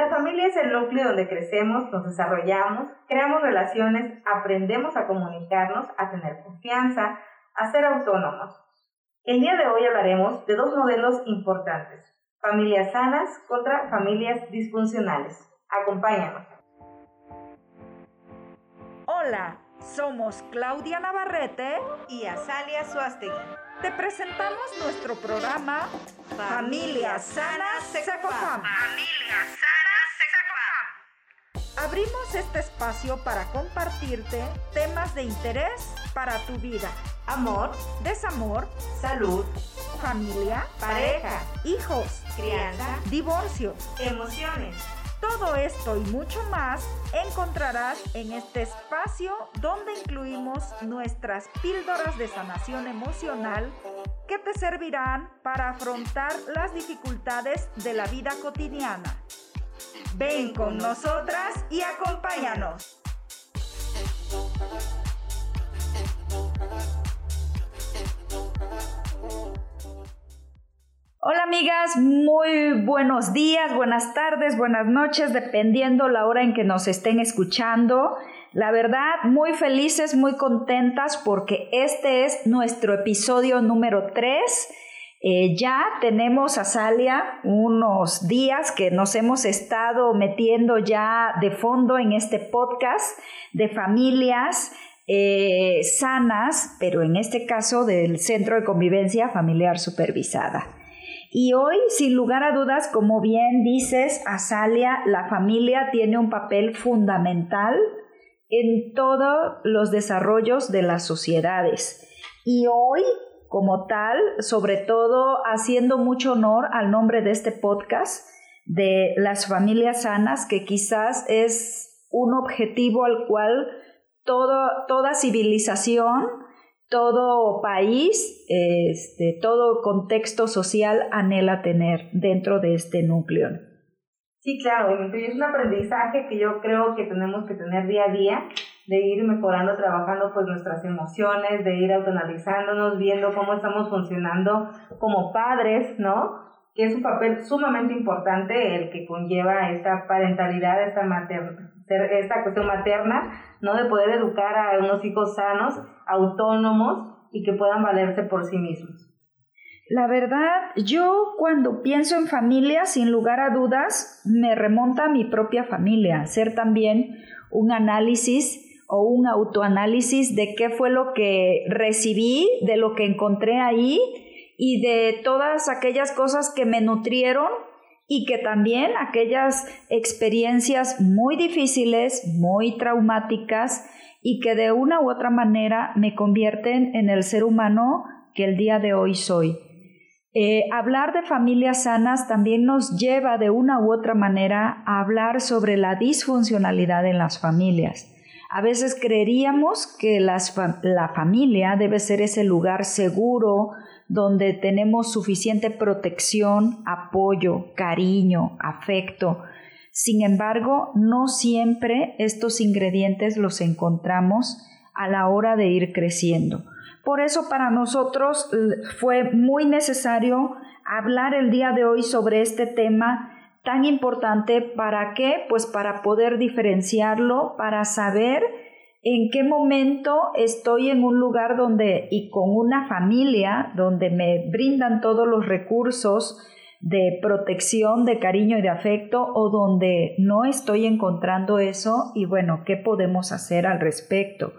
La familia es el núcleo donde crecemos, nos desarrollamos, creamos relaciones, aprendemos a comunicarnos, a tener confianza, a ser autónomos. El día de hoy hablaremos de dos modelos importantes, familias sanas contra familias disfuncionales. Acompáñanos. Hola, somos Claudia Navarrete y Azalia Suastegui. Te presentamos nuestro programa Familia Sana Sexafam. Familia Sana Sexafam. Abrimos este espacio para compartirte temas de interés para tu vida. Amor, desamor, salud, familia, pareja, hijos, crianza, divorcio, emociones todo esto y mucho más encontrarás en este espacio donde incluimos nuestras píldoras de sanación emocional que te servirán para afrontar las dificultades de la vida cotidiana. Ven con nosotras y acompáñanos. Hola amigas, muy buenos días, buenas tardes, buenas noches, dependiendo la hora en que nos estén escuchando. La verdad, muy felices, muy contentas porque este es nuestro episodio número 3. Eh, ya tenemos a Salia unos días que nos hemos estado metiendo ya de fondo en este podcast de familias eh, sanas, pero en este caso del Centro de Convivencia Familiar Supervisada. Y hoy, sin lugar a dudas, como bien dices, Azalia, la familia tiene un papel fundamental en todos los desarrollos de las sociedades. Y hoy, como tal, sobre todo haciendo mucho honor al nombre de este podcast, de las familias sanas, que quizás es un objetivo al cual toda civilización todo país, este, todo contexto social anhela tener dentro de este núcleo. Sí, claro, es un aprendizaje que yo creo que tenemos que tener día a día, de ir mejorando, trabajando pues nuestras emociones, de ir autonalizándonos, viendo cómo estamos funcionando como padres, ¿no? Que es un papel sumamente importante el que conlleva esta parentalidad, esta maternidad esta cuestión materna, ¿no? De poder educar a unos hijos sanos, autónomos y que puedan valerse por sí mismos. La verdad, yo cuando pienso en familia, sin lugar a dudas, me remonta a mi propia familia, hacer también un análisis o un autoanálisis de qué fue lo que recibí, de lo que encontré ahí y de todas aquellas cosas que me nutrieron y que también aquellas experiencias muy difíciles, muy traumáticas y que de una u otra manera me convierten en el ser humano que el día de hoy soy. Eh, hablar de familias sanas también nos lleva de una u otra manera a hablar sobre la disfuncionalidad en las familias. A veces creeríamos que la familia debe ser ese lugar seguro, donde tenemos suficiente protección, apoyo, cariño, afecto. Sin embargo, no siempre estos ingredientes los encontramos a la hora de ir creciendo. Por eso para nosotros fue muy necesario hablar el día de hoy sobre este tema tan importante. ¿Para qué? Pues para poder diferenciarlo, para saber en qué momento estoy en un lugar donde y con una familia donde me brindan todos los recursos de protección, de cariño y de afecto o donde no estoy encontrando eso y bueno, ¿qué podemos hacer al respecto?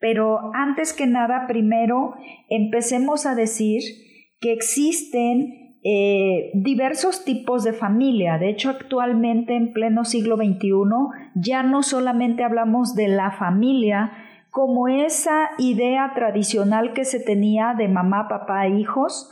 Pero antes que nada, primero empecemos a decir que existen eh, diversos tipos de familia. De hecho, actualmente en pleno siglo XXI ya no solamente hablamos de la familia como esa idea tradicional que se tenía de mamá, papá e hijos,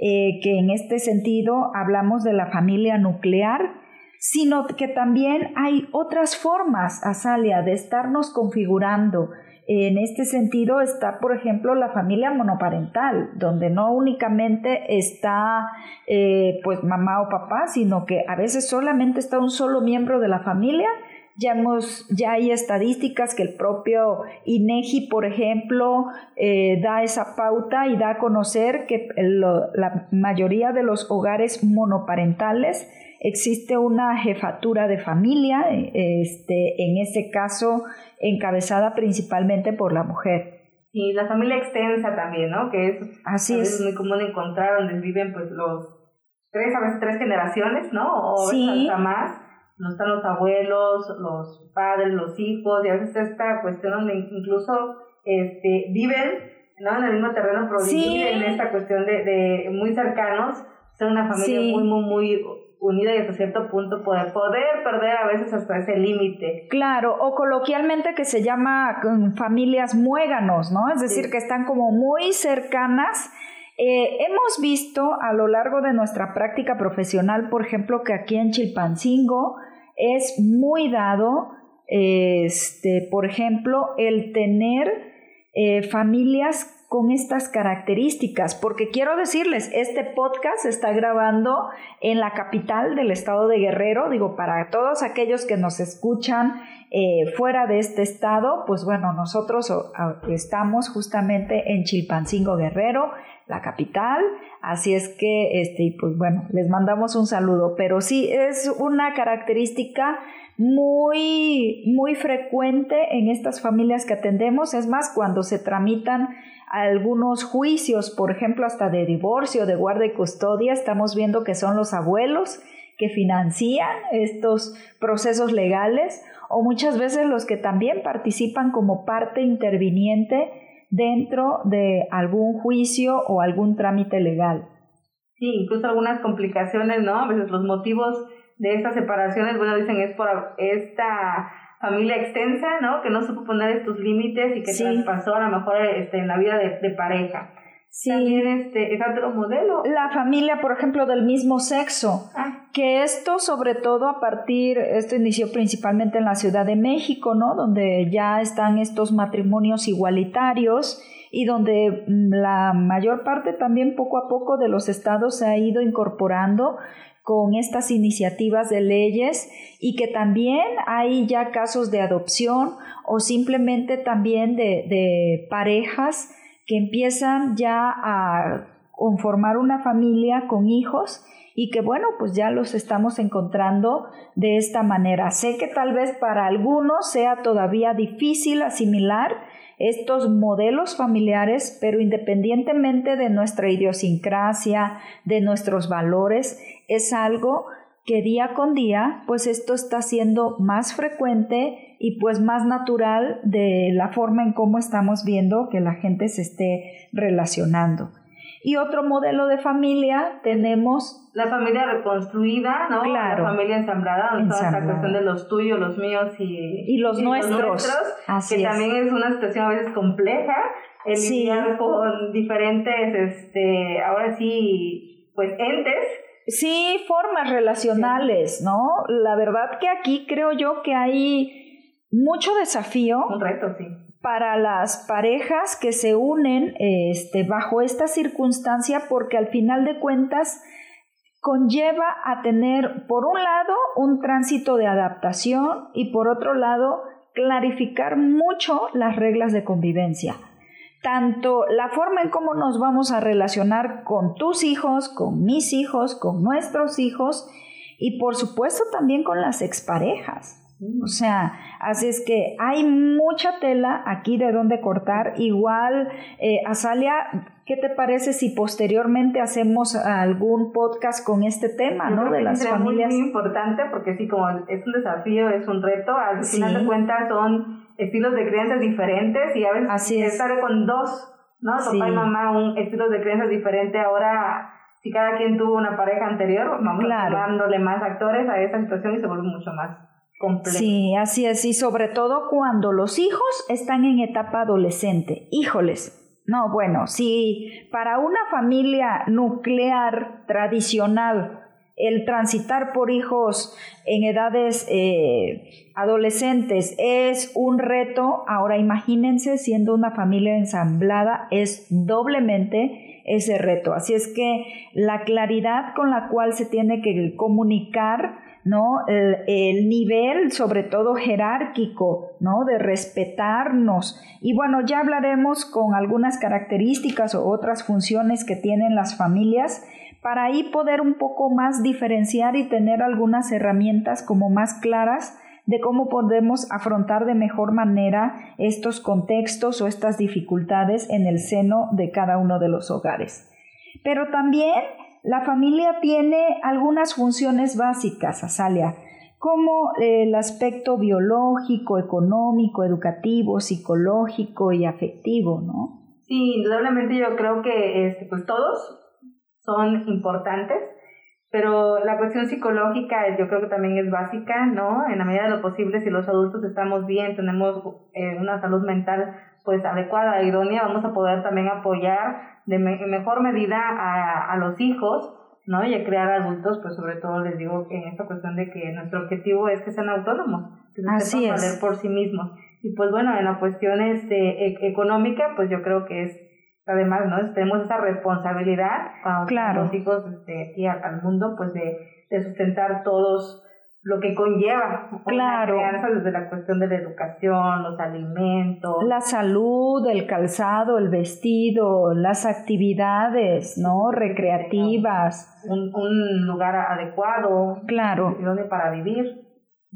eh, que en este sentido hablamos de la familia nuclear, sino que también hay otras formas, Azalia, de estarnos configurando, en este sentido está, por ejemplo, la familia monoparental, donde no únicamente está eh, pues mamá o papá, sino que a veces solamente está un solo miembro de la familia. Ya, hemos, ya hay estadísticas que el propio INEGI, por ejemplo, eh, da esa pauta y da a conocer que la mayoría de los hogares monoparentales existe una jefatura de familia, este, en este caso encabezada principalmente por la mujer. Y la familia extensa también, ¿no? Que es, Así es. muy común encontrar donde viven pues los tres, a veces tres generaciones, ¿no? O veces hasta más. No están los abuelos, los padres, los hijos, y a veces esta cuestión donde incluso este, viven ¿no? en el mismo terreno, pero viven en esta cuestión de, de muy cercanos, son una familia muy, muy, muy unida y hasta cierto punto poder, poder perder a veces hasta ese límite. Claro, o coloquialmente que se llama mm, familias muéganos, ¿no? Es decir, que están como muy cercanas. Eh, hemos visto a lo largo de nuestra práctica profesional, por ejemplo, que aquí en Chilpancingo es muy dado, este, por ejemplo, el tener eh, familias con estas características, porque quiero decirles, este podcast se está grabando en la capital del estado de Guerrero, digo, para todos aquellos que nos escuchan eh, fuera de este estado, pues bueno, nosotros estamos justamente en Chilpancingo Guerrero, la capital, así es que, este, pues bueno, les mandamos un saludo, pero sí es una característica muy, muy frecuente en estas familias que atendemos, es más, cuando se tramitan algunos juicios, por ejemplo, hasta de divorcio, de guarda y custodia, estamos viendo que son los abuelos que financian estos procesos legales o muchas veces los que también participan como parte interviniente dentro de algún juicio o algún trámite legal. Sí, incluso algunas complicaciones, ¿no? A veces los motivos de estas separaciones, bueno, dicen es por esta familia extensa, ¿no? Que no supo poner estos límites y que traspasó a lo mejor este, en la vida de, pareja. Sí. También este, es otro modelo. La familia, por ejemplo, del mismo sexo. Ah. Que esto, sobre todo a partir, esto inició principalmente en la Ciudad de México, ¿no? Donde ya están estos matrimonios igualitarios y donde mm, la mayor parte también poco a poco de los estados se ha ido incorporando con estas iniciativas de leyes y que también hay ya casos de adopción o simplemente también de, de parejas que empiezan ya a conformar una familia con hijos y que bueno, pues ya los estamos encontrando de esta manera. Sé que tal vez para algunos sea todavía difícil asimilar estos modelos familiares, pero independientemente de nuestra idiosincrasia, de nuestros valores, es algo que día con día, pues esto está siendo más frecuente y pues más natural de la forma en cómo estamos viendo que la gente se esté relacionando. Y otro modelo de familia tenemos... La familia reconstruida, ¿no? Claro. La familia ensamblada, donde toda esta cuestión de los tuyos, los míos y, y los nuestros. que también es una situación a veces compleja, el lidiar con diferentes, este, ahora sí, pues entes Sí, formas relacionales, ¿no? La verdad que aquí creo yo que hay mucho desafío. Un reto, sí. Para las parejas que se unen este, bajo esta circunstancia, porque al final de cuentas conlleva a tener, por un lado, un tránsito de adaptación y por otro lado, clarificar mucho las reglas de convivencia tanto la forma en cómo nos vamos a relacionar con tus hijos, con mis hijos, con nuestros hijos y por supuesto también con las exparejas. O sea, así es que hay mucha tela aquí de donde cortar. Igual, eh, Azalia, ¿qué te parece si posteriormente hacemos algún podcast con este tema, ¿no? de las familias. Muy, muy importante porque sí, como es un desafío, es un reto. Al final de cuentas son estilos de creencias diferentes y a veces Así estar con dos, ¿no? Papá y mamá, un estilos de creencias diferente. Ahora, si cada quien tuvo una pareja anterior, vamos dándole más actores a esa situación y se vuelve mucho más Sí, así es. Y sobre todo cuando los hijos están en etapa adolescente. Híjoles. No, bueno, si para una familia nuclear tradicional el transitar por hijos en edades eh, adolescentes es un reto, ahora imagínense siendo una familia ensamblada es doblemente ese reto. Así es que la claridad con la cual se tiene que comunicar, ¿no? El, el, nivel, sobre todo jerárquico, ¿no? De respetarnos. Y bueno, ya hablaremos con algunas características o otras funciones que tienen las familias para ahí poder un poco más diferenciar y tener algunas herramientas como más claras de cómo podemos afrontar de mejor manera estos contextos o estas dificultades en el seno de cada uno de los hogares. Pero también la familia tiene algunas funciones básicas, Azalia, como el aspecto biológico, económico, educativo, psicológico y afectivo, ¿no? Sí, indudablemente yo creo que este, pues todos son importantes, pero la cuestión psicológica yo creo que también es básica, ¿no? En la medida de lo posible, si los adultos estamos bien, tenemos eh, una salud mental pues adecuada, idónea, vamos a poder también apoyar de mejor medida a, a los hijos, ¿no? Y a crear adultos, pues sobre todo les digo que en esta cuestión de que nuestro objetivo es que sean autónomos, que se sepan valer por sí mismos. Y pues bueno, en la cuestión este, e económica, pues yo creo que es además, ¿no? Tenemos esa responsabilidad claro. los hijos este, aquí al, mundo, pues de, de, sustentar todos lo que conlleva claro. desde la cuestión de la educación, los alimentos. La salud, el calzado, el vestido, las actividades, ¿no? Recreativas. Un, un lugar adecuado. Claro. Donde para vivir.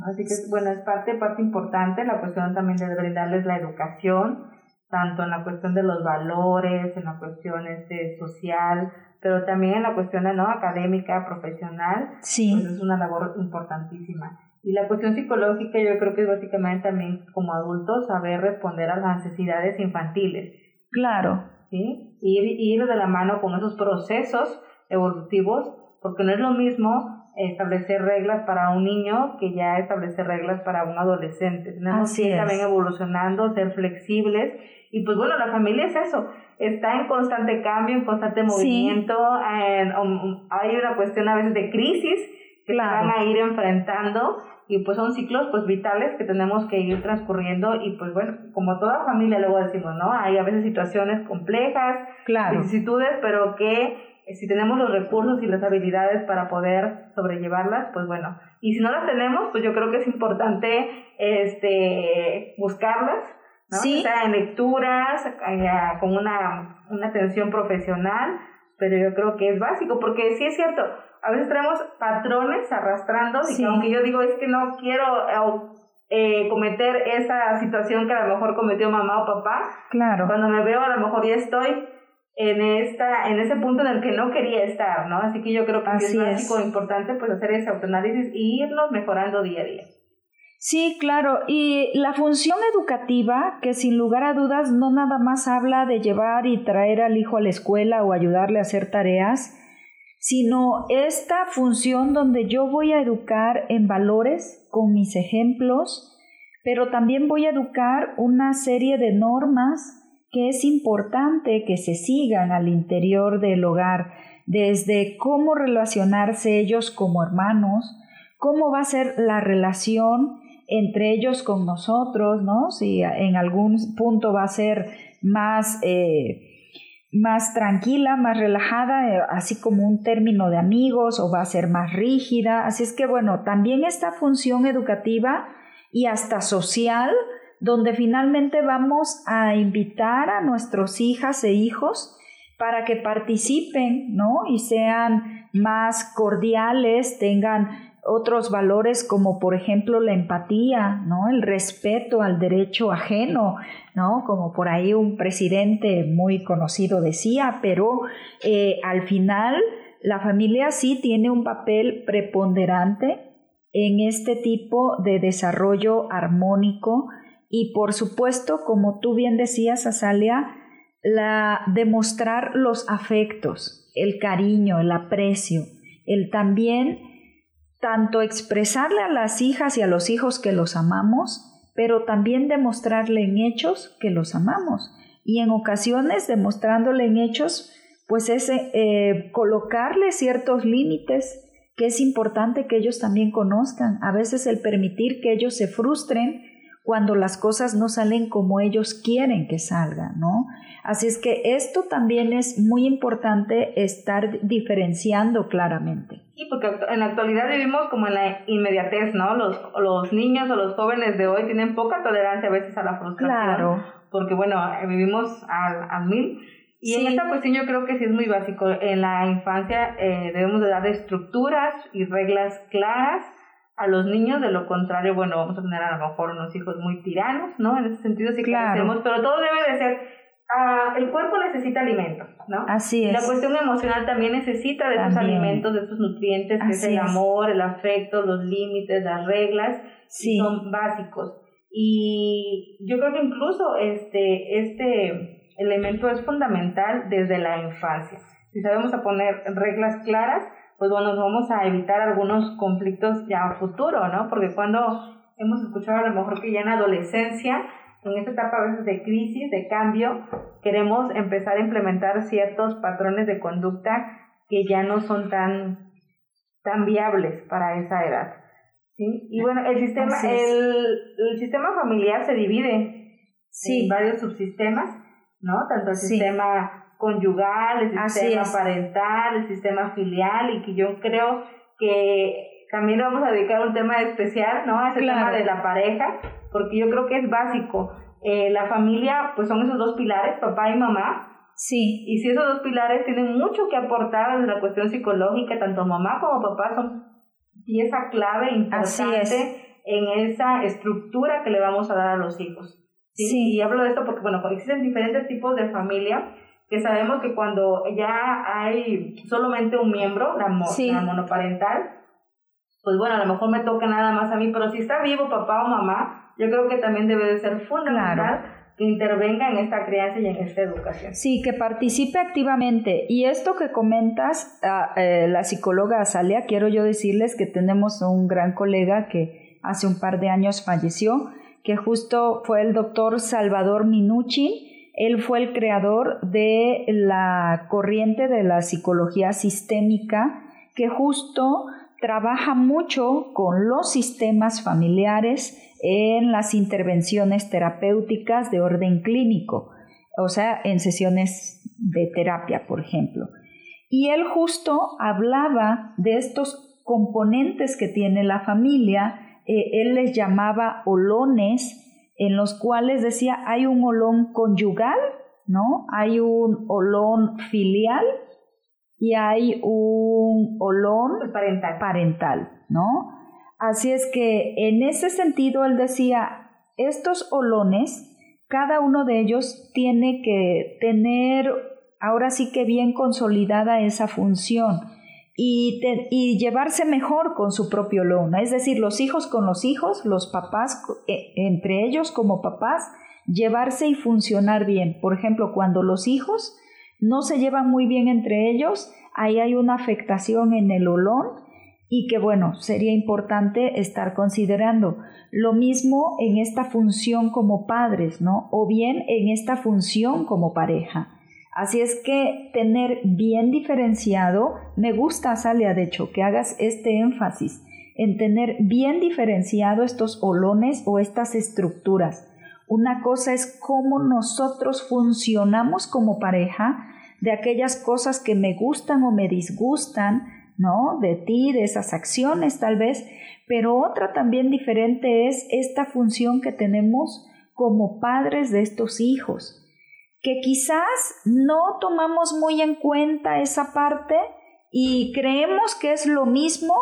Así que, bueno, es parte, parte importante la cuestión también de brindarles la educación tanto en la cuestión de los valores, en la cuestión este, social, pero también en la cuestión ¿no? académica, profesional, sí. pues es una labor importantísima. Y la cuestión psicológica yo creo que es básicamente también como adultos saber responder a las necesidades infantiles. Claro. ¿Sí? Ir, ir de la mano con esos procesos evolutivos, porque no es lo mismo establecer reglas para un niño que ya establecer reglas para un adolescente. Tenemos que ir también evolucionando, ser flexibles y pues bueno, la familia es eso, está en constante cambio, en constante movimiento, hay una cuestión a veces de crisis que van a ir enfrentando y pues son ciclos pues vitales que tenemos que ir transcurriendo y pues bueno, como toda familia luego decimos, ¿no? Hay a veces situaciones complejas, vicisitudes, pero que eh, si tenemos los recursos y las habilidades para poder sobrellevarlas, pues bueno, y si no las tenemos, pues yo creo que es importante este buscarlas ¿no? Sí. O sea, en lecturas, eh, con una, una atención profesional, pero yo creo que es básico, porque sí es cierto, a veces tenemos patrones arrastrando, y que aunque yo digo es que no quiero eh, cometer esa situación que a lo mejor cometió mamá o papá, claro. cuando me veo a lo mejor ya estoy en esta en ese punto en el que no quería estar, ¿no? Así que yo creo que es básico, importante pues hacer ese autoanálisis y irnos mejorando día a día. Sí, claro. Y la función educativa, que sin lugar a dudas no nada más habla de llevar y traer al hijo a la escuela o ayudarle a hacer tareas, sino esta función donde yo voy a educar en valores con mis ejemplos, pero también voy a educar una serie de normas que es importante que se sigan al interior del hogar, desde cómo relacionarse ellos como hermanos, cómo va a ser la relación entre ellos con nosotros, ¿no? Si en algún punto va a ser más, eh, más tranquila, más relajada, eh, así como un término de amigos, o va a ser más rígida. Así es que, bueno, también esta función educativa y hasta social, donde finalmente vamos a invitar a nuestros hijas e hijos para que participen, ¿no? Y sean más cordiales, tengan otros valores como por ejemplo la empatía, ¿no? El respeto al derecho ajeno, ¿no? Como por ahí un presidente muy conocido decía, pero eh, al final la familia sí tiene un papel preponderante en este tipo de desarrollo armónico y por supuesto, como tú bien decías, Azalia, la demostrar los afectos, el cariño, el aprecio, el también tanto expresarle a las hijas y a los hijos que los amamos, pero también demostrarle en hechos que los amamos. Y en ocasiones demostrándole en hechos, pues es eh, colocarle ciertos límites que es importante que ellos también conozcan. A veces el permitir que ellos se frustren cuando las cosas no salen como ellos quieren que salgan, ¿no? Así es que esto también es muy importante estar diferenciando claramente. Sí, porque en la actualidad vivimos como en la inmediatez, ¿no? Los, los niños o los jóvenes de hoy tienen poca tolerancia a veces a la frustración. Claro. Porque, bueno, vivimos al, al mil Y en esta cuestión yo creo que sí es muy básico. En la infancia eh, debemos de dar estructuras y reglas claras a los niños, de lo contrario, bueno, vamos a tener a lo mejor unos hijos muy tiranos, ¿no? En ese sentido sí claro. pero todo debe de ser, ah, el cuerpo necesita alimentos, ¿no? Así es. La cuestión emocional también necesita de esos alimentos, de esos nutrientes, que es el amor, el afecto, los límites, las reglas, sí. son básicos. Y yo creo que incluso este, este elemento es fundamental desde la infancia. Si sabemos a poner reglas claras, pues bueno, nos vamos a evitar algunos conflictos ya a futuro, ¿no? Porque cuando hemos escuchado a lo mejor que ya en adolescencia, en esta etapa a veces de crisis, de cambio, queremos empezar a implementar ciertos patrones de conducta que ya no son tan, tan viables para esa edad. ¿sí? Y bueno, el sistema, el, el, sistema familiar se divide en varios subsistemas, ¿no? Tanto el sistema conyugal, el sistema parental, el sistema filial y que yo creo que también vamos a dedicar un tema especial, ¿no? A ese tema de la pareja, porque yo creo que es básico. Eh, la familia, pues son esos dos pilares, papá y mamá. Sí. Y si esos dos pilares tienen mucho que aportar desde la cuestión psicológica, tanto mamá como papá son pieza clave importante en esa estructura que le vamos a dar a los hijos. ¿sí? Y hablo de esto porque, bueno, existen diferentes tipos de familia que sabemos que cuando ya hay solamente un miembro, la, monoparental, pues bueno, a lo mejor me toca nada más a mí, pero si está vivo papá o mamá, yo creo que también debe de ser fundamental. que intervenga en esta crianza y en esta educación. Sí, que participe activamente. Y esto que comentas, ah, eh, la psicóloga Azalia, quiero yo decirles que tenemos un gran colega que hace un par de años falleció, que justo fue el doctor Salvador Minuchin, él fue el creador de la corriente de la psicología sistémica que justo trabaja mucho con los sistemas familiares en las intervenciones terapéuticas de orden clínico, o sea, en sesiones de terapia, por ejemplo. Y él justo hablaba de estos componentes que tiene la familia, eh, él les llamaba olones, en los cuales decía hay un olón conyugal, ¿no? Hay un olón filial y hay un olón parental. parental, ¿no? Así es que en ese sentido él decía, estos olones, cada uno de ellos tiene que tener ahora sí que bien consolidada esa función y, y, llevarse mejor con su propio lona, es decir, los hijos con los hijos, los papás e, entre ellos como papás, llevarse y funcionar bien. Por ejemplo, cuando los hijos no se llevan muy bien entre ellos, ahí hay una afectación en el olón y que bueno, sería importante estar considerando. Lo mismo en esta función como padres, ¿no? O bien en esta función como pareja. Así es que tener bien diferenciado, me gusta, Salia, de hecho, que hagas este énfasis en tener bien diferenciado estos olones o estas estructuras. Una cosa es cómo nosotros funcionamos como pareja, de aquellas cosas que me gustan o me disgustan, ¿no? De ti, de esas acciones tal vez, pero otra también diferente es esta función que tenemos como padres de estos hijos que quizás no tomamos muy en cuenta esa parte y creemos que es lo mismo,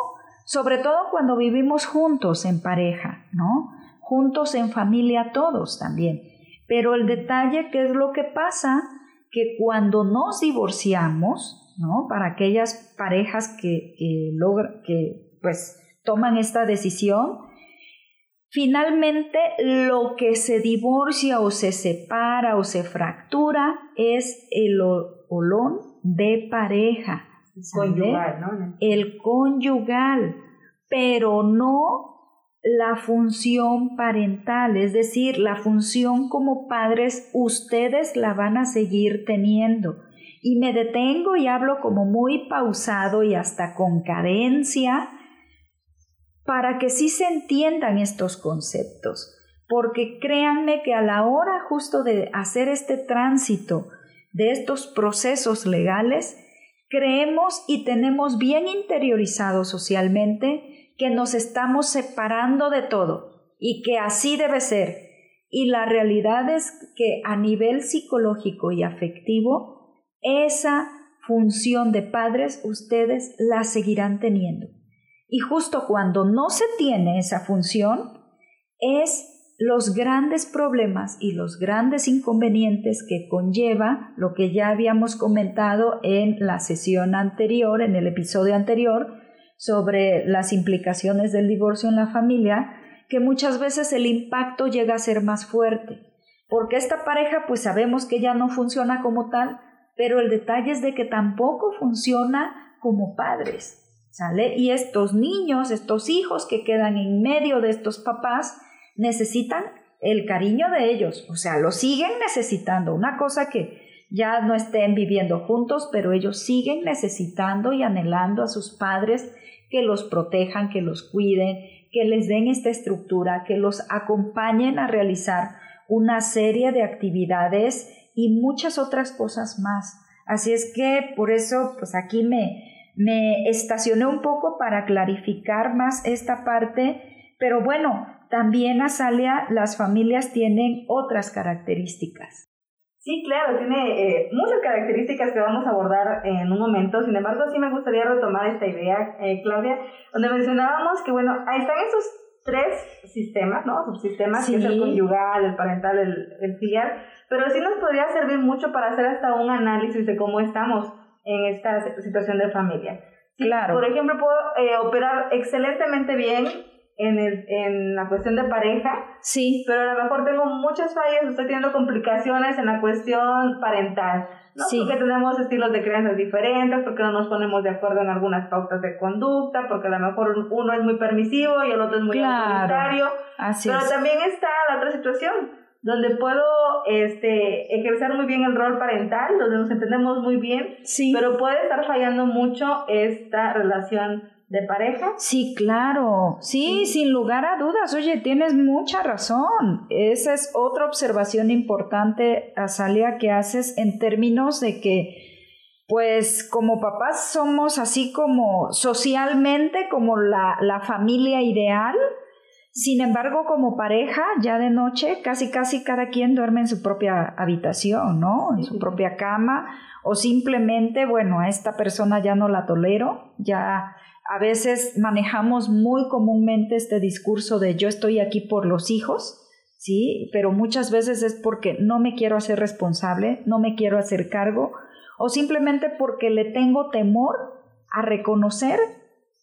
sobre todo cuando vivimos juntos en pareja, ¿no? Juntos en familia todos también. Pero el detalle, ¿qué es lo que pasa? Que cuando nos divorciamos, ¿no? Para aquellas parejas que, que, que pues toman esta decisión, Finalmente, lo que se divorcia o se separa o se fractura es el olón de pareja. Conyugal, ¿no? El conyugal, pero no la función parental, es decir, la función como padres, ustedes la van a seguir teniendo. Y me detengo y hablo como muy pausado y hasta con cadencia, para que sí se entiendan estos conceptos, porque créanme que a la hora justo de hacer este tránsito de estos procesos legales, creemos y tenemos bien interiorizado socialmente que nos estamos separando de todo y que así debe ser. Y la realidad es que a nivel psicológico y afectivo esa función de padres ustedes la seguirán teniendo. Y justo cuando no se tiene esa función, es los grandes problemas y los grandes inconvenientes que conlleva lo que ya habíamos comentado en la sesión anterior, en el episodio anterior, sobre las implicaciones del divorcio en la familia, que muchas veces el impacto llega a ser más fuerte, porque esta pareja pues sabemos que ya no funciona como tal, pero el detalle es de que tampoco funciona como padres, ¿sale? Y estos niños, estos hijos que quedan en medio de estos papás, necesitan el cariño de ellos, o sea, lo siguen necesitando, una cosa que ya no estén viviendo juntos, pero ellos siguen necesitando y anhelando a sus padres que los protejan, que los cuiden, que les den esta estructura, que los acompañen a realizar una serie de actividades y muchas otras cosas más. Así es que por eso, pues aquí me, me estacioné un poco para clarificar más esta parte, pero bueno, también Azalia, las familias tienen otras características. Sí, claro, tiene eh, muchas características que vamos a abordar en un momento. Sin embargo, sí me gustaría retomar esta idea, eh, Claudia, donde mencionábamos que, bueno, ahí están esos tres sistemas, ¿no? Subsistemas, que es el conyugal, el parental, el, el filial, pero sí nos podría servir mucho para hacer hasta un análisis de cómo estamos en esta situación de familia. claro. Por ejemplo, puedo eh, operar excelentemente bien en, el, en la cuestión de pareja. Sí. Pero a lo mejor tengo muchas fallas, estoy teniendo complicaciones en la cuestión parental. ¿no? Sí. Porque tenemos estilos de creencias diferentes, porque no nos ponemos de acuerdo en algunas pautas de conducta, porque a lo mejor uno es muy permisivo y el otro es muy autoritario. Así pero también está la otra situación, donde puedo este, ejercer muy bien el rol parental, donde nos entendemos muy bien, sí. pero puede estar fallando mucho esta relación de pareja. Sí, claro, sí, sin lugar a dudas. Oye, tienes mucha razón. Esa es otra observación importante, Azalia, que haces en términos de que, pues, como papás somos así como socialmente, como la, la familia ideal. Sin embargo, como pareja, ya de noche, casi casi cada quien duerme en su propia habitación, ¿no? En su propia cama, o simplemente, bueno, a esta persona ya no la tolero, ya a veces manejamos muy comúnmente este discurso de yo estoy aquí por los hijos, ¿sí? Pero muchas veces es porque no me quiero hacer responsable, no me quiero hacer cargo, o simplemente porque le tengo temor a reconocer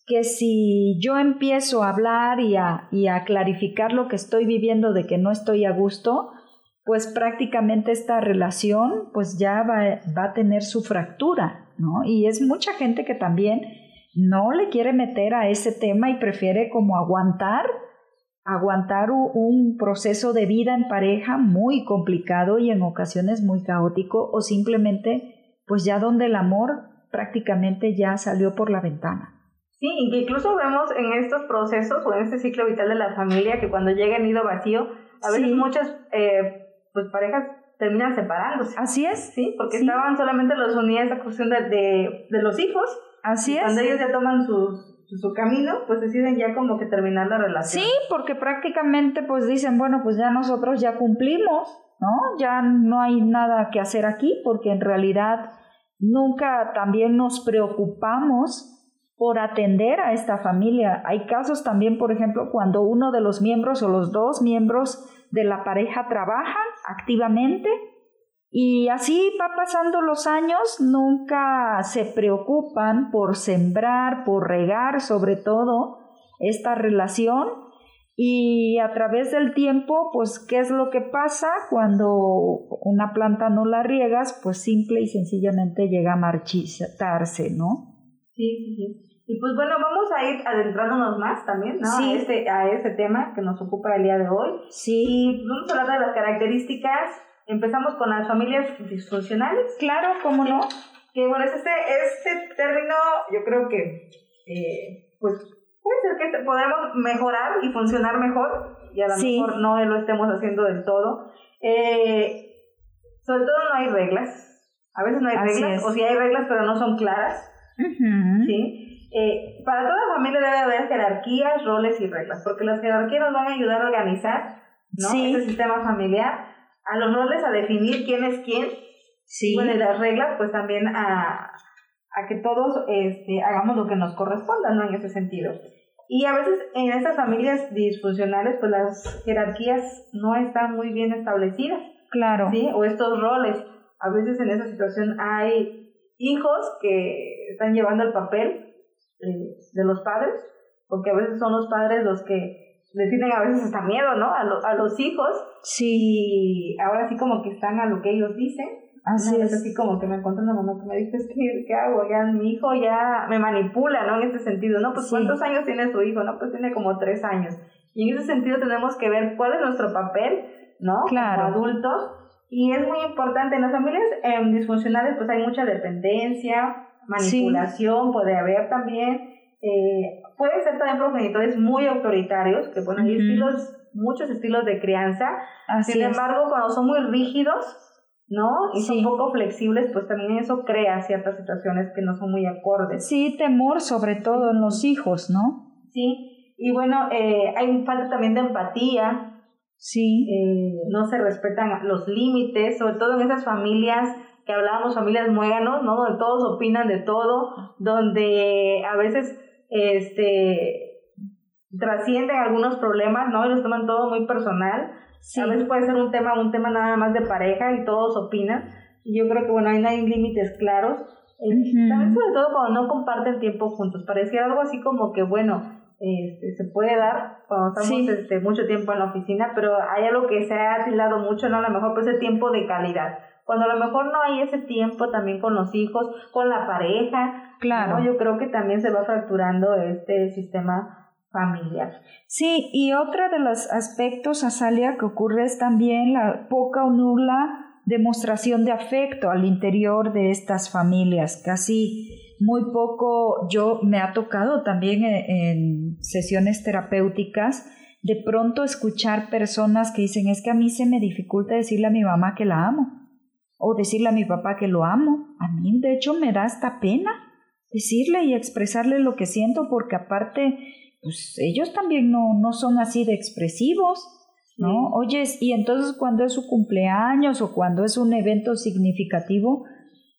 que si yo empiezo a hablar y a, y a clarificar lo que estoy viviendo de que no estoy a gusto, pues prácticamente esta relación pues ya va, va a tener su fractura, ¿no? Y es mucha gente que también no le quiere meter a ese tema y prefiere como aguantar, aguantar un proceso de vida en pareja muy complicado y en ocasiones muy caótico o simplemente pues ya donde el amor prácticamente ya salió por la ventana. Sí, incluso vemos en estos procesos o en este ciclo vital de la familia que cuando llega el nido vacío, a veces muchas eh, pues parejas terminan separándose. Así es. Sí, porque estaban solamente los unidas esa cuestión de, de, de los hijos Así es. Cuando ellos ya toman su, su camino, pues deciden ya como que terminar la relación. Sí, porque prácticamente pues dicen, bueno, pues ya nosotros ya cumplimos, ¿no? Ya no hay nada que hacer aquí porque en realidad nunca también nos preocupamos por atender a esta familia. Hay casos también, por ejemplo, cuando uno de los miembros o los dos miembros de la pareja trabajan activamente y así va pasando los años, nunca se preocupan por sembrar, por regar sobre todo esta relación y a través del tiempo, pues, ¿qué es lo que pasa cuando una planta no la riegas? Pues simple y sencillamente llega a marchitarse, ¿no? Sí, sí, sí. Y pues bueno, vamos a ir adentrándonos más también, ¿no? Sí. A, este, a este tema que nos ocupa el día de hoy. Sí. Y vamos a hablar de las características Empezamos con las familias disfuncionales. Claro, ¿cómo no? Que bueno, este, este término yo creo que eh, pues puede ser que podamos mejorar y funcionar mejor y a lo mejor no lo estemos haciendo del todo. Eh, sobre todo no hay reglas. A veces no hay reglas, o si hay reglas pero no son claras. ¿sí? Eh, para toda familia debe haber jerarquías, roles y reglas, porque las jerarquías nos van a ayudar a organizar ¿no? Sí. este sistema familiar a los roles a definir quién es quién, Sí. Bueno, y las reglas, pues también a, a que todos este, hagamos lo que nos corresponda, ¿no? En ese sentido. Y a veces en estas familias disfuncionales, pues las jerarquías no están muy bien establecidas. Claro. ¿Sí? O estos roles. A veces en esa situación hay hijos que están llevando el papel eh, de los padres, porque a veces son los padres los que le tienen a veces hasta miedo, ¿no? A, a los hijos. Sí. Y ahora sí como que están a lo que ellos dicen Así es. así como que me encontré una mamá que me dice, ¿qué, ¿qué hago? Ya mi hijo ya me manipula, ¿no? En ese sentido, ¿no? Pues ¿cuántos años tiene su hijo? No, pues tiene como tres años. Y en ese sentido tenemos que ver cuál es nuestro papel, ¿no? Claro. Como adultos. Y es muy importante, en las familias em, disfuncionales pues hay mucha dependencia, manipulación, puede haber también, eh, puede ser también progenitores muy autoritarios, que bueno, hay estilos, muchos estilos de crianza. Sin embargo, cuando son muy rígidos, ¿no? Y son poco flexibles, pues también eso crea ciertas situaciones que no son muy acordes. Sí, temor sobre todo en los hijos, ¿no? Sí, y bueno, eh, hay falta también de empatía. Sí. Eh, no se respetan los límites, sobre todo en esas familias que hablábamos, familias muéganos, ¿no? Donde todos opinan de todo, donde a veces este trascienden algunos problemas, ¿no? Y los toman todo muy personal a veces puede ser un tema, un tema nada más de pareja y todos opinan. Y yo creo que, bueno, ahí no hay límites claros. Eh, también sobre todo cuando no comparten tiempo juntos. Parecía algo así como que, bueno, este, se puede dar cuando estamos este, mucho tiempo en la oficina, pero hay algo que se ha tildado mucho, ¿no? A lo mejor pues ese tiempo de calidad. Cuando a lo mejor no hay ese tiempo también con los hijos, con la pareja, claro. yo creo que también se va fracturando este sistema familiar. Sí, y otro de los aspectos, Azalia, que ocurre es también la poca o nula demostración de afecto al interior de estas familias. Casi muy poco, yo me ha tocado también en, sesiones terapéuticas, de pronto escuchar personas que dicen, es que a mí se me dificulta decirle a mi mamá que la amo, o decirle a mi papá que lo amo. A mí, de hecho, me da esta pena decirle y expresarle lo que siento, porque aparte pues ellos también no, no son así de expresivos, ¿no? Oyes, y entonces cuando es su cumpleaños o cuando es un evento significativo,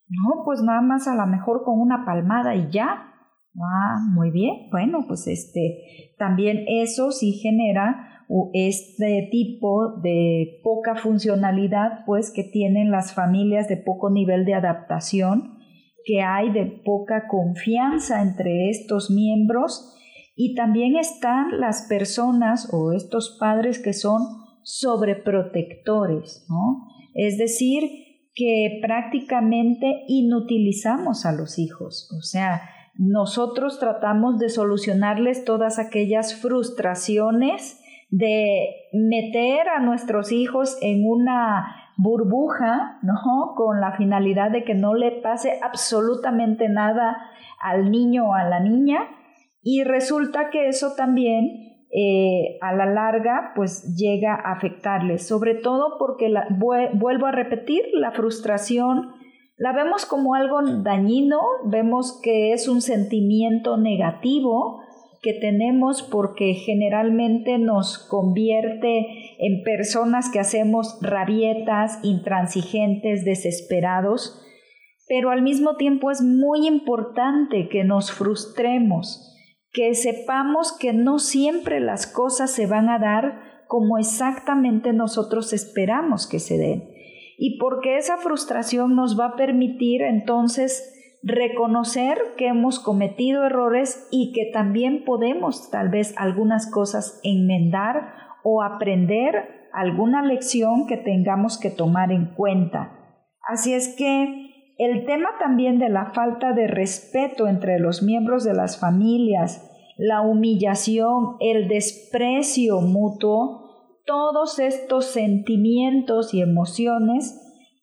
no, pues nada más a lo mejor con una palmada y ya. Ah, muy bien. Bueno, pues este también eso sí genera este tipo de poca funcionalidad, pues que tienen las familias de poco nivel de adaptación, que hay de poca confianza entre estos miembros y también están las personas o estos padres que son sobreprotectores, ¿no? Es decir, que prácticamente inutilizamos a los hijos. O sea, nosotros tratamos de solucionarles todas aquellas frustraciones, de meter a nuestros hijos en una burbuja, ¿no? Con la finalidad de que no le pase absolutamente nada al niño o a la niña y resulta que eso también eh, a la larga pues llega a afectarles, sobre todo porque vuelvo a repetir, la frustración la vemos como algo dañino, vemos que es un sentimiento negativo que tenemos porque generalmente nos convierte en personas que hacemos rabietas, intransigentes, desesperados, pero al mismo tiempo es muy importante que nos frustremos que sepamos que no siempre las cosas se van a dar como exactamente nosotros esperamos que se den. Y porque esa frustración nos va a permitir entonces reconocer que hemos cometido errores y que también podemos tal vez algunas cosas enmendar o aprender alguna lección que tengamos que tomar en cuenta. Así es que el tema también de la falta de respeto entre los miembros de las familias, la humillación, el desprecio mutuo, todos estos sentimientos y emociones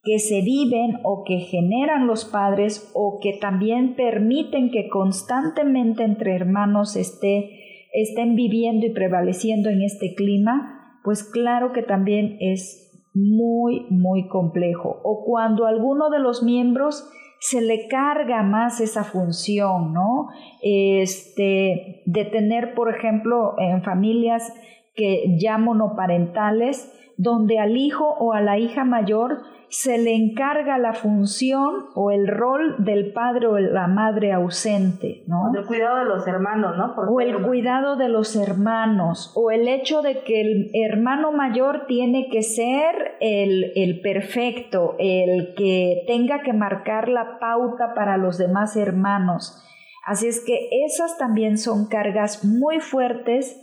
que se viven o que generan los padres o que también permiten que constantemente entre hermanos esté, estén viviendo y prevaleciendo en este clima, pues claro que también es muy, muy complejo. O cuando alguno de los miembros se le carga más esa función, ¿no? Este, de tener, por ejemplo, en familias que ya monoparentales, donde al hijo o a la hija mayor se le encarga la función o el rol del padre o la madre ausente, ¿no? El cuidado de los hermanos, ¿no? o el cuidado de los hermanos, o el hecho de que el hermano mayor tiene que ser el, el perfecto, el que tenga que marcar la pauta para los demás hermanos. Así es que esas también son cargas muy fuertes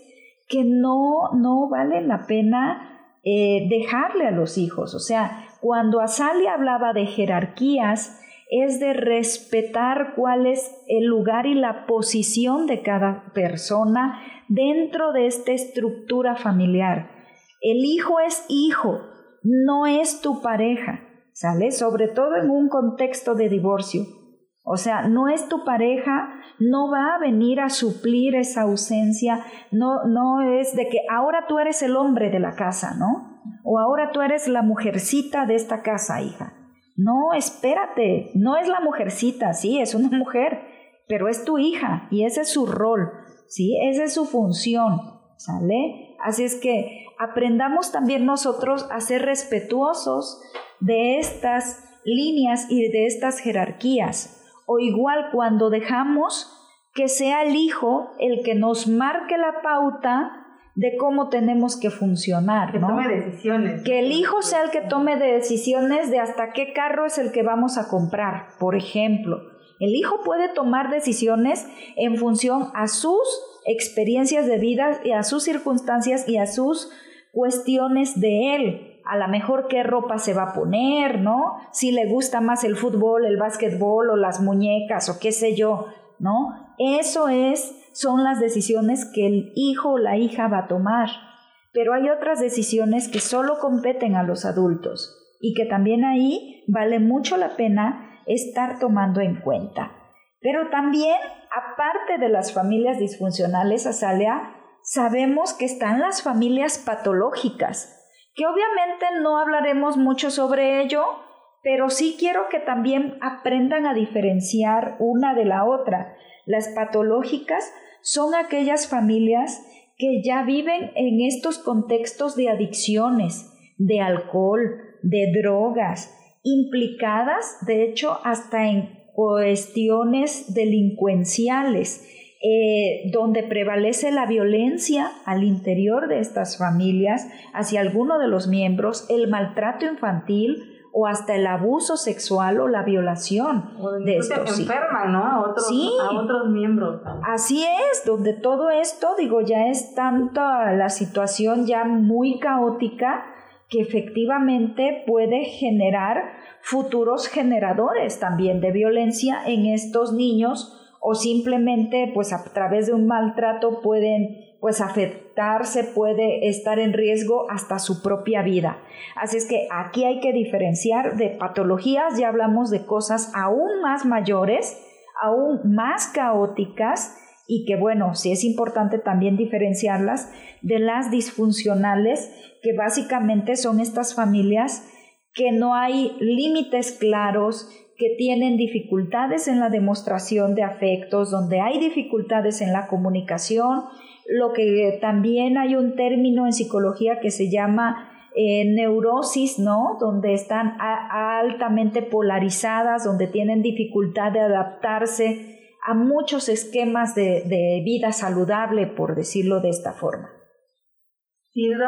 que no, no valen la pena eh, dejarle a los hijos. O sea, cuando Asali hablaba de jerarquías, es de respetar cuál es el lugar y la posición de cada persona dentro de esta estructura familiar. El hijo es hijo, no es tu pareja, ¿sale? Sobre todo en un contexto de divorcio. O sea, no es tu pareja, no va a venir a suplir esa ausencia, no, no es de que ahora tú eres el hombre de la casa, ¿no? O ahora tú eres la mujercita de esta casa, hija. No, espérate, no es la mujercita, sí, es una mujer, pero es tu hija y ese es su rol, sí, esa es su función, ¿sale? Así es que aprendamos también nosotros a ser respetuosos de estas líneas y de estas jerarquías o igual cuando dejamos que sea el hijo el que nos marque la pauta de cómo tenemos que funcionar. Que tome decisiones. Que el hijo sea el que tome decisiones de hasta qué carro es el que vamos a comprar, por ejemplo. El hijo puede tomar decisiones en función a sus experiencias de vida y a sus circunstancias y a sus cuestiones de él a lo mejor qué ropa se va a poner, ¿no? Si le gusta más el fútbol, el básquetbol o las muñecas o qué sé yo, ¿no? Eso es, son las decisiones que el hijo o la hija va a tomar. Pero hay otras decisiones que solo competen a los adultos y que también ahí vale mucho la pena estar tomando en cuenta. Pero también, aparte de las familias disfuncionales, Azalea, sabemos que están las familias patológicas, que obviamente no hablaremos mucho sobre ello, pero sí quiero que también aprendan a diferenciar una de la otra. Las patológicas son aquellas familias que ya viven en estos contextos de adicciones, de alcohol, de drogas, implicadas, de hecho, hasta en cuestiones delincuenciales eh, donde prevalece la violencia al interior de estas familias hacia alguno de los miembros, el maltrato infantil o hasta el abuso sexual o la violación de estos enferman, ¿no? A otros, a otros miembros. Así es, donde todo esto, digo, ya es tanta la situación ya muy caótica que efectivamente puede generar futuros generadores también de violencia en estos niños o simplemente pues a través de un maltrato pueden pues afectarse, puede estar en riesgo hasta su propia vida. Así es que aquí hay que diferenciar de patologías, ya hablamos de cosas aún más mayores, aún más caóticas y que bueno, sí es importante también diferenciarlas de las disfuncionales, que básicamente son estas familias que no hay límites claros, que tienen dificultades en la demostración de afectos, donde hay dificultades en la comunicación, lo que también hay un término en psicología que se llama eh, neurosis, ¿no? Donde están altamente polarizadas, donde tienen dificultad de adaptarse a muchos esquemas de, vida saludable, por decirlo de esta forma. Sin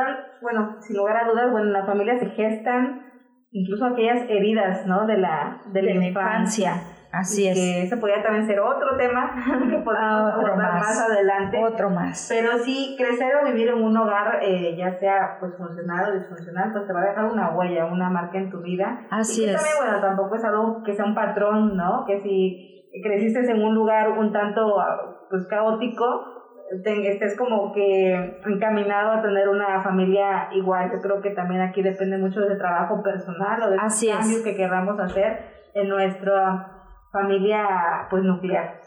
bueno, sin lugar a dudas, bueno, las familias se gestan incluso aquellas heridas, ¿no? De la, de, la infancia. Así es. Que eso podría también ser otro tema que podemos ah, abordar más. adelante. Otro más. Pero sí, crecer o vivir en un hogar, eh, ya sea pues funcional o disfuncional, pues te va a dejar una huella, una marca en tu vida. Así y es. también, bueno, tampoco es algo que sea un patrón, ¿no? Que si creciste en un lugar un tanto pues caótico, estés como que encaminado a tener una familia igual. Yo creo que también aquí depende mucho del trabajo personal o del cambio que queramos hacer en nuestra familia pues nuclear.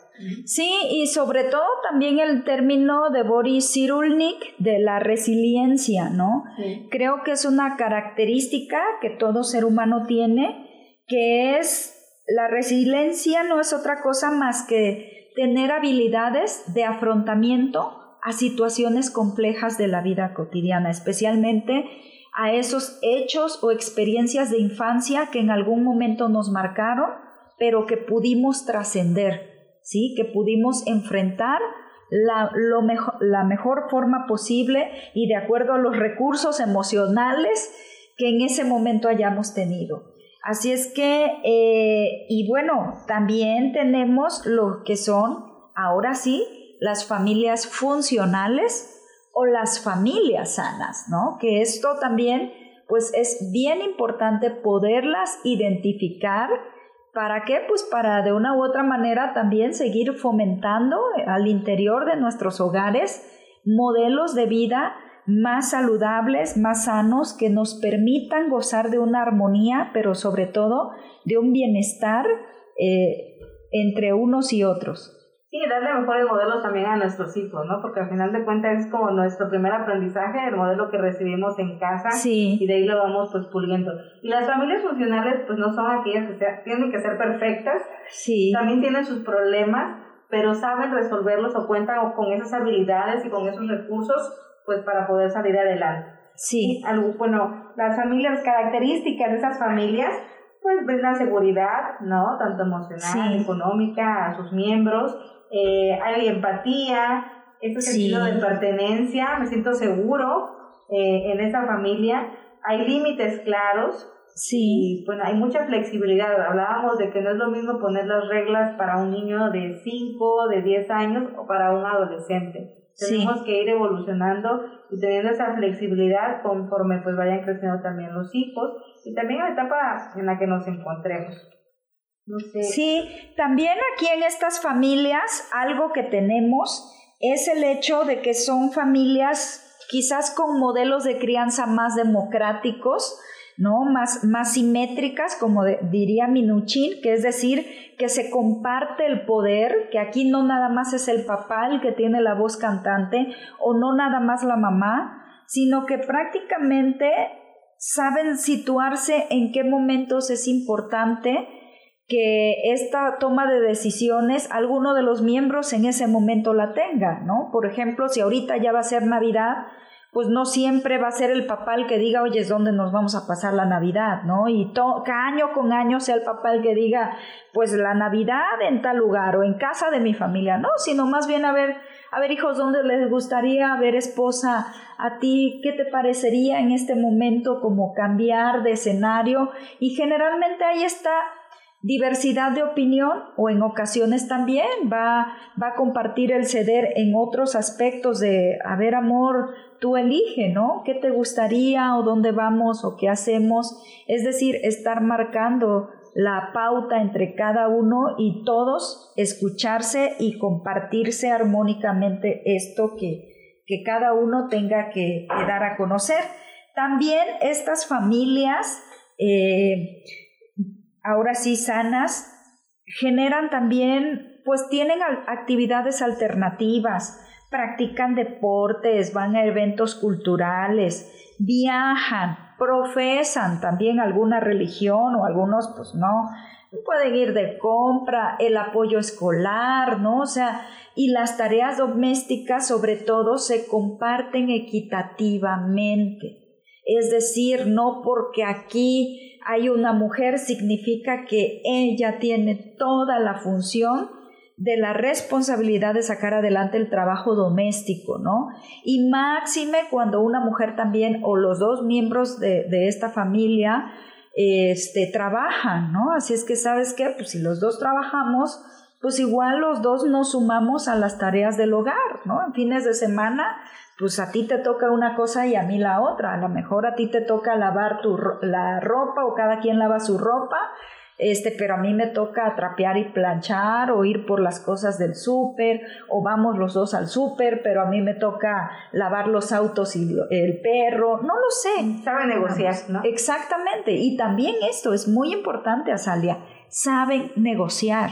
Sí, y sobre todo también el término de Boris Cyrulnik de la resiliencia, ¿no? Creo que es una característica que todo ser humano tiene, que es la resiliencia no es otra cosa más que tener habilidades de afrontamiento a situaciones complejas de la vida cotidiana, especialmente a esos hechos o experiencias de infancia que en algún momento nos marcaron, pero que pudimos trascender, ¿sí? Que pudimos enfrentar la, lo mejor, la mejor forma posible y de acuerdo a los recursos emocionales que en ese momento hayamos tenido. Así es que, eh, y bueno, también tenemos lo que son, ahora sí, las familias funcionales o las familias sanas, ¿no? Que esto también, pues es bien importante poderlas identificar. ¿Para qué? Pues para de una u otra manera también seguir fomentando al interior de nuestros hogares modelos de vida más saludables, más sanos, que nos permitan gozar de una armonía, pero sobre todo de un bienestar eh, entre unos y otros. Sí, darle mejores modelos también a nuestros hijos, ¿no? Porque al final de cuentas es como nuestro primer aprendizaje, el modelo que recibimos en casa y de ahí lo vamos pues puliendo. Y las familias funcionales pues no son aquellas que tienen que ser perfectas, sí. también tienen sus problemas, pero saben resolverlos o cuentan con esas habilidades y con esos recursos pues para poder salir adelante. Sí. algo, bueno, las familias, características de esas familias, pues brindan seguridad, ¿no? Tanto emocional, económica a sus miembros, eh, hay empatía, ese sentido de pertenencia, me siento seguro eh, en esa familia, hay límites claros, Sí. Y bueno, hay mucha flexibilidad. Hablábamos de que no es lo mismo poner las reglas para un niño de 5, de 10 años o para un adolescente. Tenemos que ir evolucionando y teniendo esa flexibilidad conforme pues vayan creciendo también los hijos y también la etapa en la que nos encontremos. Sí, también aquí en estas familias algo que tenemos es el hecho de que son familias quizás con modelos de crianza más democráticos, ¿no? Más, más simétricas, como diría Minuchin, que es decir, que se comparte el poder, que aquí no nada más es el papá el que tiene la voz cantante, o no nada más la mamá, sino que prácticamente saben situarse en qué momentos es importante que esta toma de decisiones alguno de los miembros en ese momento la tenga, ¿no? Por ejemplo, si ahorita ya va a ser Navidad, pues no siempre va a ser el papá el que diga, oye, es donde nos vamos a pasar la Navidad, ¿no? Y cada año con año sea el papá el que diga, pues la Navidad en tal lugar o en casa de mi familia, no, sino más bien a ver, a ver hijos, ¿dónde les gustaría ver esposa a ti? ¿Qué te parecería en este momento como cambiar de escenario? Y generalmente ahí está diversidad de opinión o en ocasiones también va, va a compartir el ceder en otros aspectos de, a ver amor, tú elige, ¿no? ¿Qué te gustaría o dónde vamos o qué hacemos? Es decir, estar marcando la pauta entre cada uno y todos escucharse y compartirse armónicamente esto que, que cada uno tenga que, dar a conocer. También estas familias, eh, ahora sí sanas, generan también, pues tienen actividades alternativas, practican deportes, van a eventos culturales, viajan, profesan también alguna religión o algunos pues no, pueden ir de compra, el apoyo escolar, ¿no? O sea, y las tareas domésticas sobre todo se comparten equitativamente. Es decir, no porque aquí hay una mujer significa que ella tiene toda la función de la responsabilidad de sacar adelante el trabajo doméstico, ¿no? Y máxime cuando una mujer también o los dos miembros de, de esta familia este, trabajan, ¿no? Así es que, ¿sabes qué? Pues si los dos trabajamos, pues igual los dos nos sumamos a las tareas del hogar, ¿no? En fines de semana, pues a ti te toca una cosa y a mí la otra. A lo mejor a ti te toca lavar tu, la ropa o cada quien lava su ropa este, pero a mí me toca trapear y planchar o ir por las cosas del súper o vamos los dos al súper, pero a mí me toca lavar los autos y el perro, no lo sé. Saben negociar, ¿no? Exactamente, y también esto es muy importante, Azalia, saben negociar,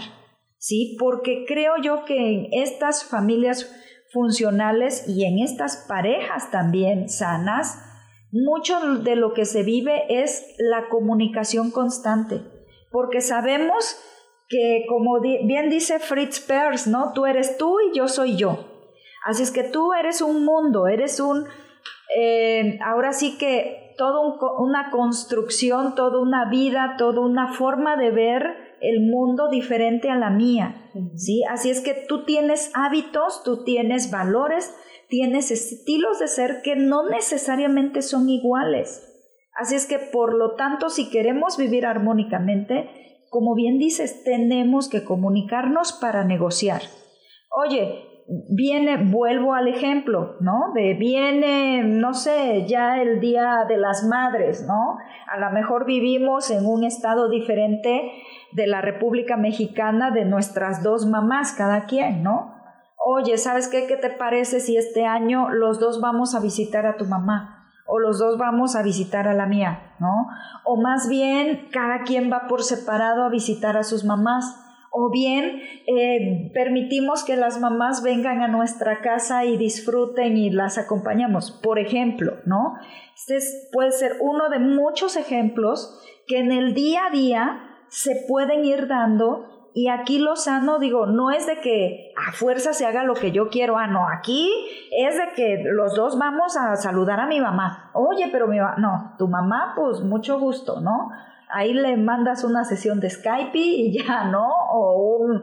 ¿sí? Porque creo yo que en estas familias funcionales y en estas parejas también sanas, mucho de lo que se vive es la comunicación constante porque sabemos que, como bien dice Fritz Perls, ¿no? Tú eres tú y yo soy yo. Así es que tú eres un mundo, eres un, eh, ahora sí que toda una construcción, toda una vida, toda una forma de ver el mundo diferente a la mía, ¿sí? Así es que tú tienes hábitos, tú tienes valores, tienes estilos de ser que no necesariamente son iguales. Así es que, por lo tanto, si queremos vivir armónicamente, como bien dices, tenemos que comunicarnos para negociar. Oye, viene, vuelvo al ejemplo, ¿no? De viene, no sé, ya el Día de las Madres, ¿no? A lo mejor vivimos en un estado diferente de la República Mexicana de nuestras dos mamás, cada quien, ¿no? Oye, ¿sabes qué? ¿Qué te parece si este año los dos vamos a visitar a tu mamá? O los dos vamos a visitar a la mía, ¿no? O más bien, cada quien va por separado a visitar a sus mamás o bien eh, permitimos que las mamás vengan a nuestra casa y disfruten y las acompañamos, por ejemplo, ¿no? Este puede ser uno de muchos ejemplos que en el día a día se pueden ir dando y aquí lo sano, digo, no es de que a fuerza se haga lo que yo quiero, ah, no, aquí es de que los dos vamos a saludar a mi mamá. Oye, pero mi mamá, no, tu mamá, pues mucho gusto, ¿no? ahí le mandas una sesión de Skype y ya, ¿no? O un,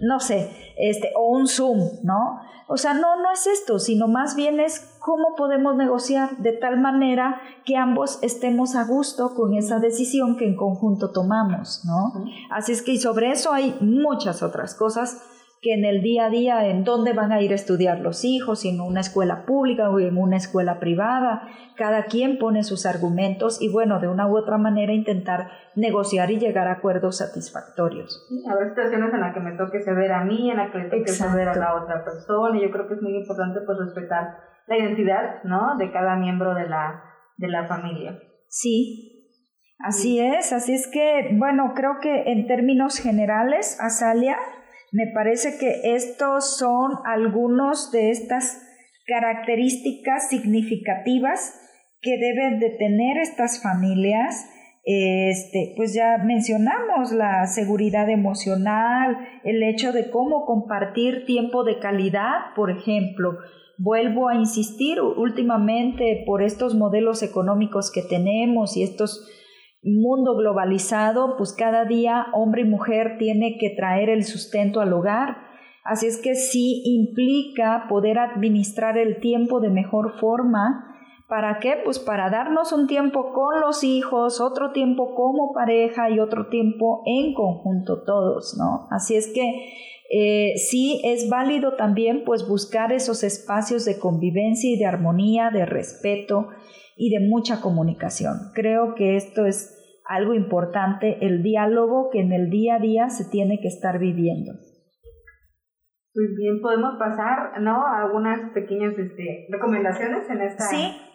no sé, este, o un Zoom, ¿no? O sea, no, no es esto, sino más bien es cómo podemos negociar de tal manera que ambos estemos a gusto con esa decisión que en conjunto tomamos, ¿no? Así es que y sobre eso hay muchas otras cosas que en el día a día en dónde van a ir a estudiar los hijos, si en una escuela pública o en una escuela privada. Cada quien pone sus argumentos y bueno, de una u otra manera intentar negociar y llegar a acuerdos satisfactorios. habrá situaciones en las que me toque ceder a mí, en las que le toque ceder a la otra persona y yo creo que es muy importante pues respetar la identidad, ¿no? De cada miembro de la, de la familia. Sí, Así es, así es que, bueno, creo que en términos generales, Azalia, me parece que estos son algunos de estas características significativas que deben de tener estas familias. Este, pues ya mencionamos la seguridad emocional, el hecho de cómo compartir tiempo de calidad, por ejemplo. Vuelvo a insistir últimamente por estos modelos económicos que tenemos y estos mundo globalizado, pues cada día hombre y mujer tiene que traer el sustento al hogar. Así es que sí implica poder administrar el tiempo de mejor forma. ¿Para qué? Pues para darnos un tiempo con los hijos, otro tiempo como pareja y otro tiempo en conjunto todos, ¿no? Así es que eh, sí es válido también pues buscar esos espacios de convivencia y de armonía, de respeto y de mucha comunicación. Creo que esto es algo importante, el diálogo que en el día a día se tiene que estar viviendo. Pues bien, podemos pasar, ¿no? A algunas pequeñas este, recomendaciones en esta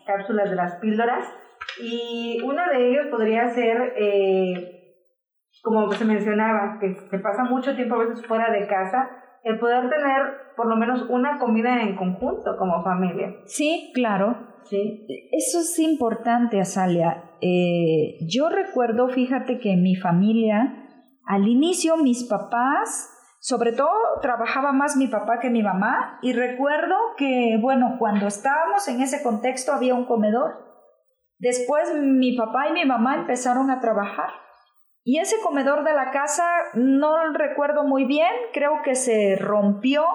cápsula de las píldoras. Y una de ellas podría ser, eh, como se mencionaba, que se pasa mucho tiempo a veces fuera de casa, el poder tener por lo menos una comida en conjunto como familia. Sí, claro. Sí. Eso es importante, Azalia. Eh, yo recuerdo, fíjate que en mi familia, al inicio mis papás, sobre todo trabajaba más mi papá que mi mamá, y recuerdo que, bueno, cuando estábamos en ese contexto había un comedor. Después mi papá y mi mamá empezaron a trabajar. Y ese comedor de la casa no lo recuerdo muy bien, creo que se rompió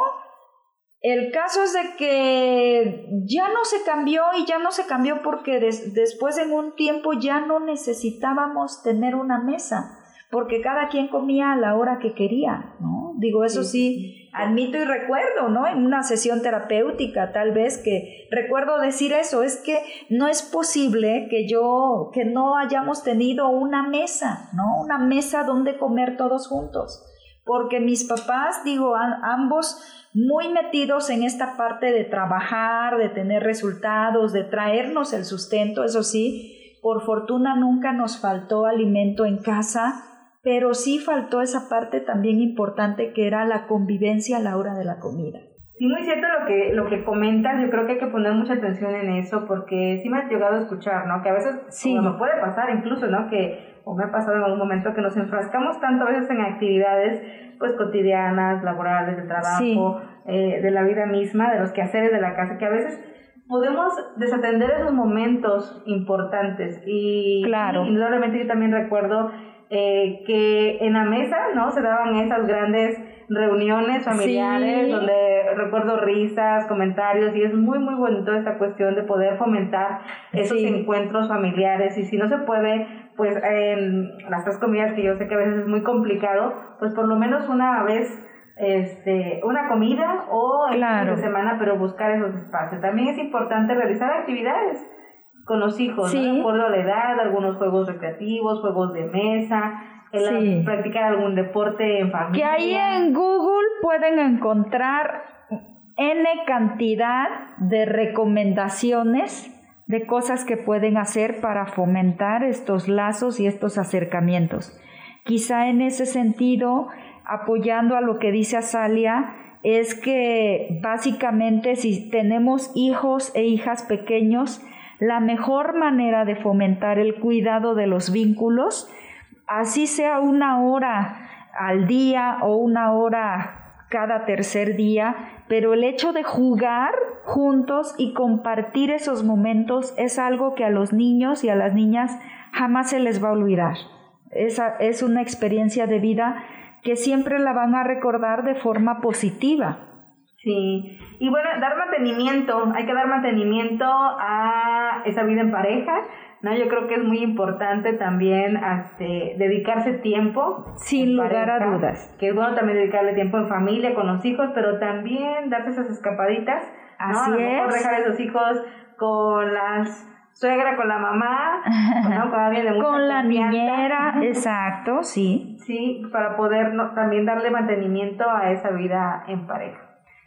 el caso es de que ya no se cambió y ya no se cambió porque después en un tiempo ya no necesitábamos tener una mesa, porque cada quien comía a la hora que quería, ¿no? Digo, eso sí, admito y recuerdo, ¿no? En una sesión terapéutica tal vez que recuerdo decir eso, es que no es posible que yo, que no hayamos tenido una mesa, ¿no? Una mesa donde comer todos juntos, porque mis papás, digo, ambos muy metidos en esta parte de trabajar, de tener resultados, de traernos el sustento, eso sí, por fortuna nunca nos faltó alimento en casa, pero sí faltó esa parte también importante que era la convivencia a la hora de la comida. Sí, muy cierto lo que, lo que comentas, yo creo que hay que poner mucha atención en eso porque sí me ha llegado a escuchar, ¿no? Que a veces sí. me puede pasar incluso, ¿no? Que, o me ha pasado en algún momento que nos enfrascamos tanto a veces en actividades pues cotidianas, laborales, de trabajo, eh, de la vida misma, de los quehaceres de la casa, que a veces podemos desatender esos momentos importantes. Y, claro. indudablemente yo también recuerdo eh, que en la mesa, ¿no? Se daban esas grandes reuniones familiares donde recuerdo risas, comentarios y es muy muy bonito esta cuestión de poder fomentar esos encuentros familiares. Y si no se puede pues en las tres comidas que yo sé que a veces es muy complicado pues por lo menos una vez este una comida o en de semana pero buscar esos espacios. También es importante realizar actividades con los hijos, ¿no? de acuerdo a la edad, algunos juegos recreativos, juegos de mesa, practicar algún deporte en familia. Que ahí en Google pueden encontrar N cantidad de recomendaciones de cosas que pueden hacer para fomentar estos lazos y estos acercamientos. Quizá en ese sentido, apoyando a lo que dice Azalia, es que básicamente si tenemos hijos e hijas pequeños, la mejor manera de fomentar el cuidado de los vínculos así sea una hora al día o una hora cada tercer día, pero el hecho de jugar juntos y compartir esos momentos es algo que a los niños y a las niñas jamás se les va a olvidar. Esa es una experiencia de vida que siempre la van a recordar de forma positiva. Sí, y bueno, dar mantenimiento, hay que dar mantenimiento a esa vida en pareja, ¿no? Yo creo que es muy importante también este, dedicarse tiempo. Sin lugar a dudas. Que es bueno también dedicarle tiempo en familia, con los hijos, pero también darse esas escapaditas. ¿no? Así a lo mejor dejar a esos hijos con las suegra, con la mamá, ¿no? con alguien de mucha Con la niñera, exacto, sí. Sí, para poder también darle mantenimiento a esa vida en pareja.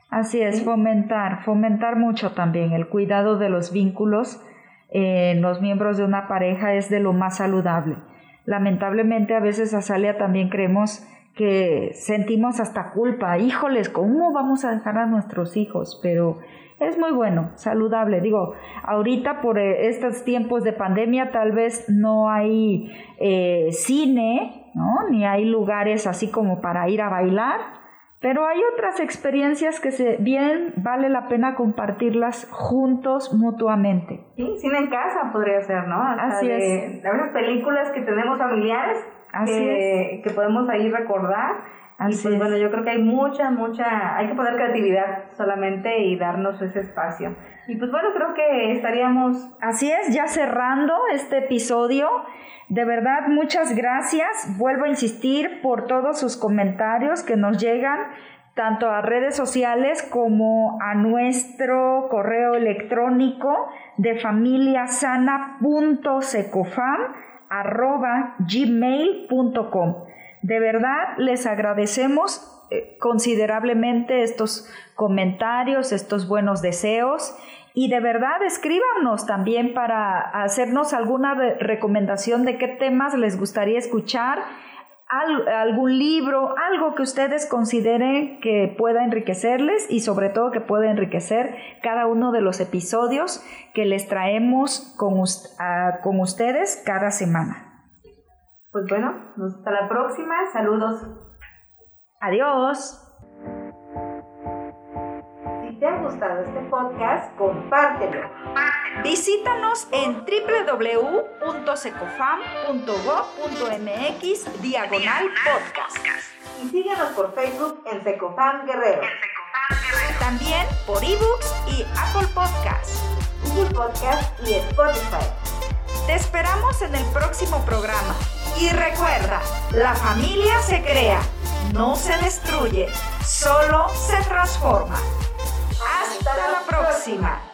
Así es, fomentar, fomentar mucho también el cuidado de los vínculos en los miembros de una pareja es de lo más saludable. Lamentablemente a veces a Salia también creemos que sentimos hasta culpa, híjoles, ¿cómo vamos a dejar a nuestros hijos? Pero es muy bueno, saludable. Digo, ahorita por eh, estos tiempos de pandemia tal vez no hay eh, cine, ¿no? Ni hay lugares así como para ir a bailar, pero hay otras experiencias que se, bien vale la pena compartirlas juntos mutuamente. Sí, cine en casa podría ser, ¿no? Así es. A veces películas que tenemos familiares Así que, que podemos ahí recordar. Así y pues bueno, yo creo que hay mucha, mucha, hay que poner creatividad solamente y darnos ese espacio. Y pues bueno, creo que estaríamos... Así es, ya cerrando este episodio. De verdad, muchas gracias. Vuelvo a insistir por todos sus comentarios que nos llegan tanto a redes sociales como a nuestro correo electrónico de familiasana.secofam.gmail.com. De verdad, les agradecemos eh, considerablemente estos comentarios, estos buenos deseos y de verdad escríbanos también para hacernos alguna recomendación de qué temas les gustaría escuchar, algún libro, algo que ustedes consideren que pueda enriquecerles y sobre todo que pueda enriquecer cada uno de los episodios que les traemos con, con ustedes cada semana. Pues bueno, hasta la próxima. Saludos. Adiós te ha gustado este podcast, compártelo. Visítanos en www.secofam.gov.mx diagonal podcast. Y síguenos por Facebook en Secofam Guerrero. También por ebooks y Apple Podcasts, Google Podcast y Spotify. Te esperamos en el próximo programa. Y recuerda, la familia se crea, no se destruye, solo se transforma. Hasta la próxima.